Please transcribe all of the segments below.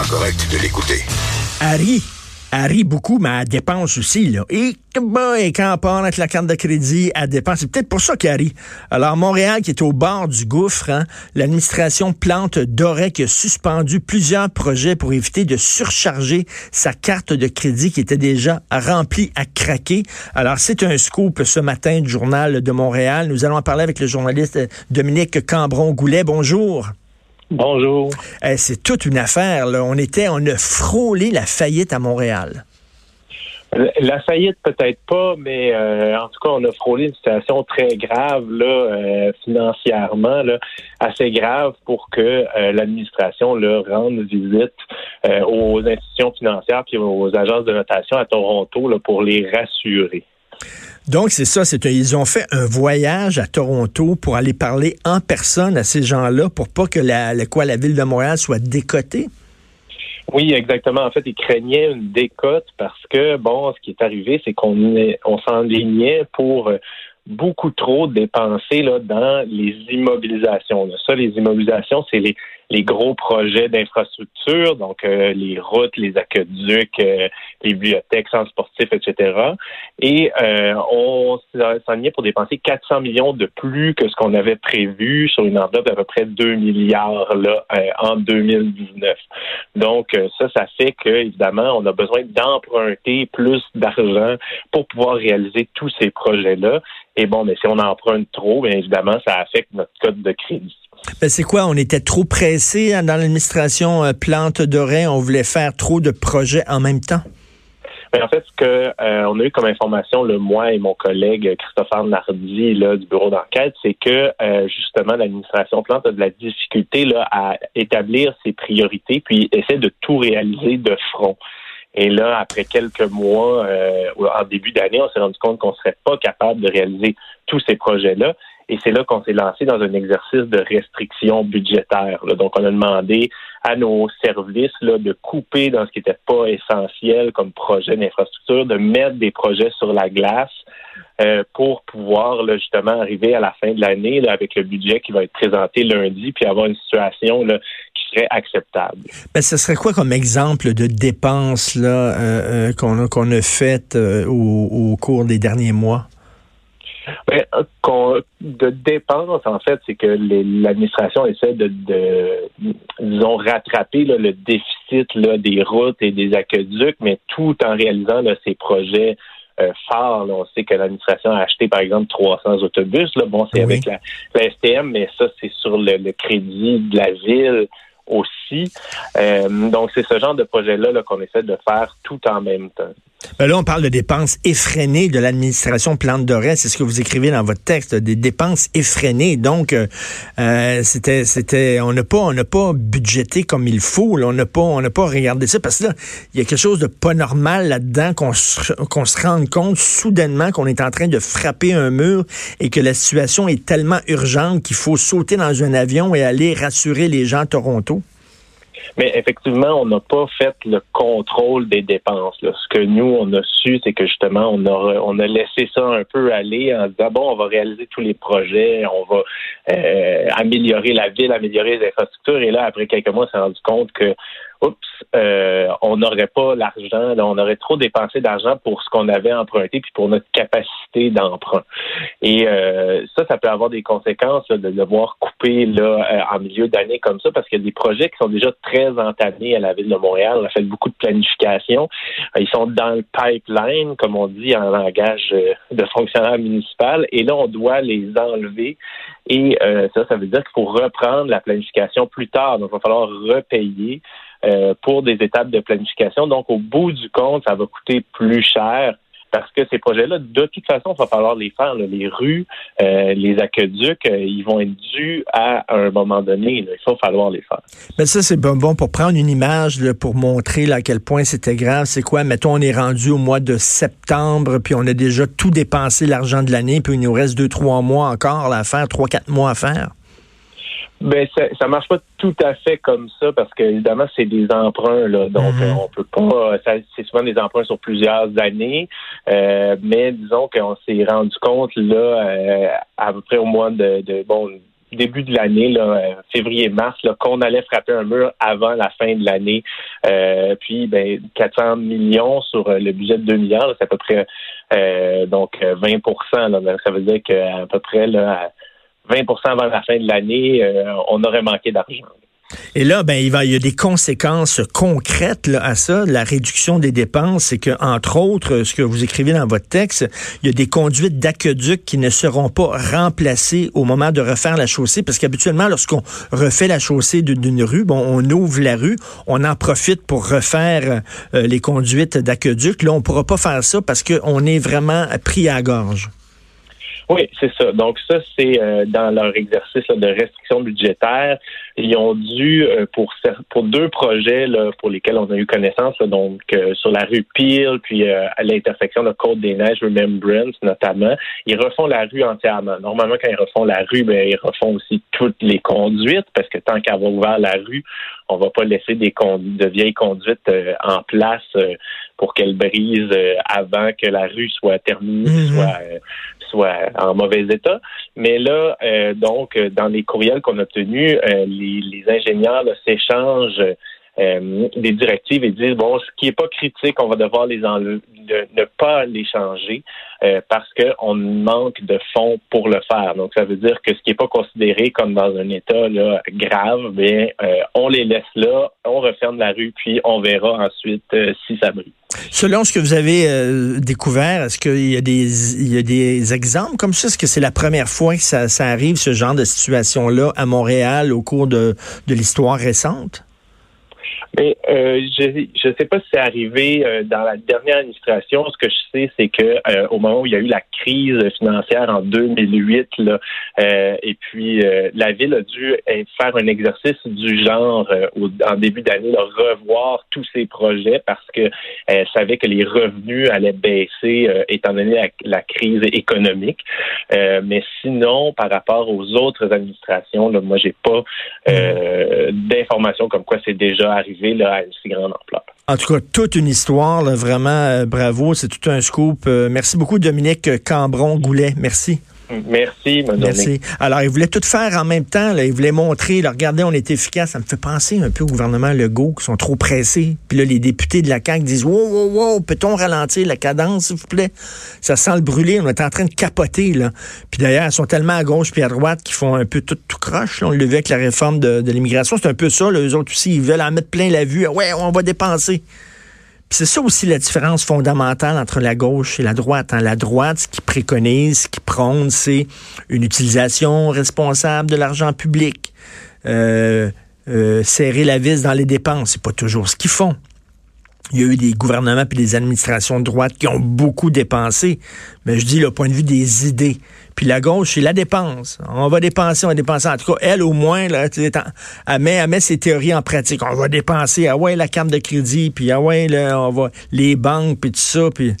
politiquement correct de l'écouter. Harry. Harry beaucoup, mais elle dépense aussi. Là. Et, et quand on part avec la carte de crédit, elle dépense. C'est peut-être pour ça qu'elle rit. Alors, Montréal, qui est au bord du gouffre, hein, l'administration Plante Doré qui a suspendu plusieurs projets pour éviter de surcharger sa carte de crédit qui était déjà remplie à craquer. Alors, c'est un scoop ce matin du Journal de Montréal. Nous allons en parler avec le journaliste Dominique Cambron-Goulet. Bonjour. Bonjour. Eh, c'est toute une affaire. Là. On était, on a frôlé la faillite à Montréal. La faillite peut-être pas, mais euh, en tout cas, on a frôlé une situation très grave là, euh, financièrement, là, assez grave pour que euh, l'administration rende visite aux institutions financières puis aux agences de notation à Toronto là, pour les rassurer. Donc, c'est ça, c'est ils ont fait un voyage à Toronto pour aller parler en personne à ces gens-là pour pas que la, quoi, la ville de Montréal soit décotée. Oui, exactement. En fait, ils craignaient une décote parce que, bon, ce qui est arrivé, c'est qu'on on s'enlignait pour beaucoup trop dépenser là, dans les immobilisations. Ça, les immobilisations, c'est les, les gros projets d'infrastructure, donc euh, les routes, les aqueducs, euh, les bibliothèques, centres sportifs, etc. Et euh, on s'enlignait pour dépenser 400 millions de plus que ce qu'on avait prévu sur une enveloppe d'à peu près 2 milliards là, en 2019. Donc ça, ça fait que évidemment, on a besoin d'emprunter plus d'argent pour pouvoir réaliser tous ces projets-là. Et bon, mais si on emprunte trop, bien évidemment, ça affecte notre code de crédit. Ben c'est quoi? On était trop pressé hein, dans l'administration euh, Plante Doré. On voulait faire trop de projets en même temps? Ben, en fait, ce que euh, a eu comme information, le moi et mon collègue Christopher Nardi là, du bureau d'enquête, c'est que euh, justement l'administration Plante a de la difficulté là, à établir ses priorités, puis essaie de tout réaliser de front. Et là, après quelques mois, en début d'année, on s'est rendu compte qu'on serait pas capable de réaliser tous ces projets-là. Et c'est là qu'on s'est lancé dans un exercice de restriction budgétaire. Donc, on a demandé à nos services là, de couper dans ce qui n'était pas essentiel comme projet d'infrastructure, de mettre des projets sur la glace euh, pour pouvoir là, justement arriver à la fin de l'année avec le budget qui va être présenté lundi, puis avoir une situation là, qui serait acceptable. Ben, ce serait quoi comme exemple de dépenses là euh, euh, qu'on a qu'on a faites au cours des derniers mois? Ben, de dépenses, en fait, c'est que l'administration essaie de, disons, rattraper le déficit là, des routes et des aqueducs, mais tout en réalisant ces projets euh, phares. on sait que l'administration a acheté, par exemple, 300 autobus. Là. Bon, c'est avec la, STM, mais ça, c'est sur le, crédit de la ville aussi. Euh, donc, c'est ce genre de projet-là -là, qu'on essaie de faire tout en même temps. Ben là, on parle de dépenses effrénées de l'administration Plante Doré. C'est ce que vous écrivez dans votre texte, des dépenses effrénées. Donc, euh, euh, c'était, c'était, on n'a pas, on n'a pas budgété comme il faut. On n'a pas, on n'a pas regardé ça parce que là, il y a quelque chose de pas normal là-dedans qu'on se, qu'on se rende compte soudainement qu'on est en train de frapper un mur et que la situation est tellement urgente qu'il faut sauter dans un avion et aller rassurer les gens à Toronto. Mais effectivement, on n'a pas fait le contrôle des dépenses. Ce que nous, on a su, c'est que justement, on a, on a laissé ça un peu aller en disant, bon, on va réaliser tous les projets, on va euh, améliorer la ville, améliorer les infrastructures. Et là, après quelques mois, on s'est rendu compte que oups, euh, on n'aurait pas l'argent, on aurait trop dépensé d'argent pour ce qu'on avait emprunté puis pour notre capacité d'emprunt. Et euh, ça, ça peut avoir des conséquences de devoir couper là euh, en milieu d'année comme ça parce qu'il y a des projets qui sont déjà très entamés à la ville de Montréal. On a fait beaucoup de planification. Ils sont dans le pipeline, comme on dit en langage de fonctionnaire municipal, et là on doit les enlever. Et ça, ça veut dire qu'il faut reprendre la planification plus tard. Donc, il va falloir repayer. Euh, pour des étapes de planification. Donc, au bout du compte, ça va coûter plus cher parce que ces projets-là, de toute façon, il va falloir les faire. Les rues, euh, les aqueducs, euh, ils vont être dus à un moment donné. Il va falloir les faire. Mais ça, c'est bon pour prendre une image, pour montrer à quel point c'était grave. C'est quoi? Mettons, on est rendu au mois de septembre, puis on a déjà tout dépensé l'argent de l'année, puis il nous reste deux, trois mois encore à faire, trois, quatre mois à faire. Ben ça, ça marche pas tout à fait comme ça parce que évidemment c'est des emprunts là, donc mhm. on peut pas. C'est souvent des emprunts sur plusieurs années, euh, mais disons qu'on s'est rendu compte là euh, à peu près au mois de, de bon début de l'année, février-mars, qu'on allait frapper un mur avant la fin de l'année. puis, ben, 400 millions sur le budget de 2 milliards, c'est à peu près donc 20% Ça veut dire qu'à peu près là, 20 avant la fin de l'année, on aurait manqué d'argent. Et là, ben, il, va, y a des conséquences concrètes là, à ça. La réduction des dépenses, c'est que, entre autres, ce que vous écrivez dans votre texte, il y a des conduites d'aqueduc qui ne seront pas remplacées au moment de refaire la chaussée, parce qu'habituellement, lorsqu'on refait la chaussée d'une rue, bon, on ouvre la rue, on en profite pour refaire euh, les conduites d'aqueduc. Là, on pourra pas faire ça parce qu'on est vraiment pris à gorge. Oui, c'est ça. Donc ça, c'est euh, dans leur exercice de restriction budgétaire. Ils ont dû, euh, pour pour deux projets là, pour lesquels on a eu connaissance, donc euh, sur la rue Peel, puis à l'intersection de Côte-des-Neiges, Remembrance notamment, ils refont la rue entièrement. Normalement, quand ils refont la rue, ben, ils refont aussi toutes les conduites, parce que tant qu'avoir ouvert la rue, on va pas laisser des de vieilles conduites en place pour qu'elles brisent avant que la rue soit terminée, mm-hmm. soit soit en mauvais état. Mais là, euh, donc, dans les courriels qu'on a obtenus, euh, les, ingénieurs s'échangent euh, des directives et disent bon, ce qui n'est pas critique, on va devoir les enlever, ne, pas les changer parce qu'on manque de fonds pour le faire. Donc, ça veut dire que ce qui n'est pas considéré comme dans un état grave, bien, on les laisse là, on referme la rue, puis on verra ensuite si ça brille. Selon ce que vous avez euh, découvert, est-ce qu'il y, a des, exemples comme ça? Est-ce que c'est la première fois que ça, arrive, ce genre de situation-là, à Montréal au cours de l'histoire récente? Mais euh, je ne sais pas si c'est arrivé euh, dans la dernière administration. Ce que je sais, c'est que euh, au moment où il y a eu la crise financière en 2008, là, et puis la ville a dû faire un exercice du genre en début d'année, revoir tous ses projets parce que elle savait que les revenus allaient baisser étant donné la, la crise économique. mais sinon, par rapport aux autres administrations, là, moi, j'ai pas d'informations comme quoi c'est déjà arrivé si grande ampleur. En tout cas, toute une histoire, vraiment, euh, bravo, c'est tout un scoop. Euh, merci beaucoup, Dominique Cambron-Goulet. Merci. Merci, madame. Alors, ils voulaient tout faire en même temps. Ils voulaient montrer, là, regardez, on est efficace. Ça me fait penser un peu au gouvernement Legault, qui sont trop pressés. Puis là, les députés de la CAQ disent Wow, wow, wow, peut-on ralentir la cadence, s'il vous plaît? Ça sent le brûler. On est en train de capoter, là. Puis d'ailleurs, ils sont tellement à gauche puis à droite qu'ils font un peu tout, tout croche. On le vu avec la réforme de, l'immigration. C'est un peu ça, là. Eux autres aussi, ils veulent en mettre plein la vue. Ouais, on va dépenser c'est ça aussi la différence fondamentale entre la gauche et la droite. Hein. La droite, ce qui préconise, ce qui prône, c'est une utilisation responsable de l'argent public. Euh, euh, serrer la vis dans les dépenses, c'est pas toujours ce qu'ils font. Il y a eu des gouvernements et des administrations de droite qui ont beaucoup dépensé, mais je dis le point de vue des idées. Puis la gauche, c'est la dépense. On va dépenser, on va dépenser. En tout cas, elle, au moins, là, elle, met, elle met ses théories en pratique. On va dépenser, ah ouais, la carte de crédit, puis ah ouais, là, on va les banques, puis tout ça, puis...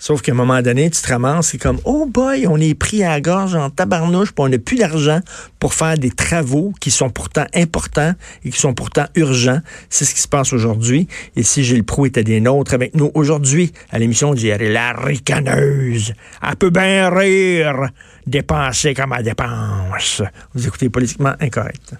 Sauf qu'à un moment donné, tu te ramasses, c'est comme, oh boy, on est pris à gorge en tabarnouche, puis on n'a plus d'argent pour faire des travaux qui sont pourtant importants et qui sont pourtant urgents. C'est ce qui se passe aujourd'hui. Et si Gilles Proux était des nôtres avec nous aujourd'hui à l'émission d'hier, la ricaneuse. Elle peut bien rire, dépenser comme elle dépense. Vous écoutez politiquement incorrect.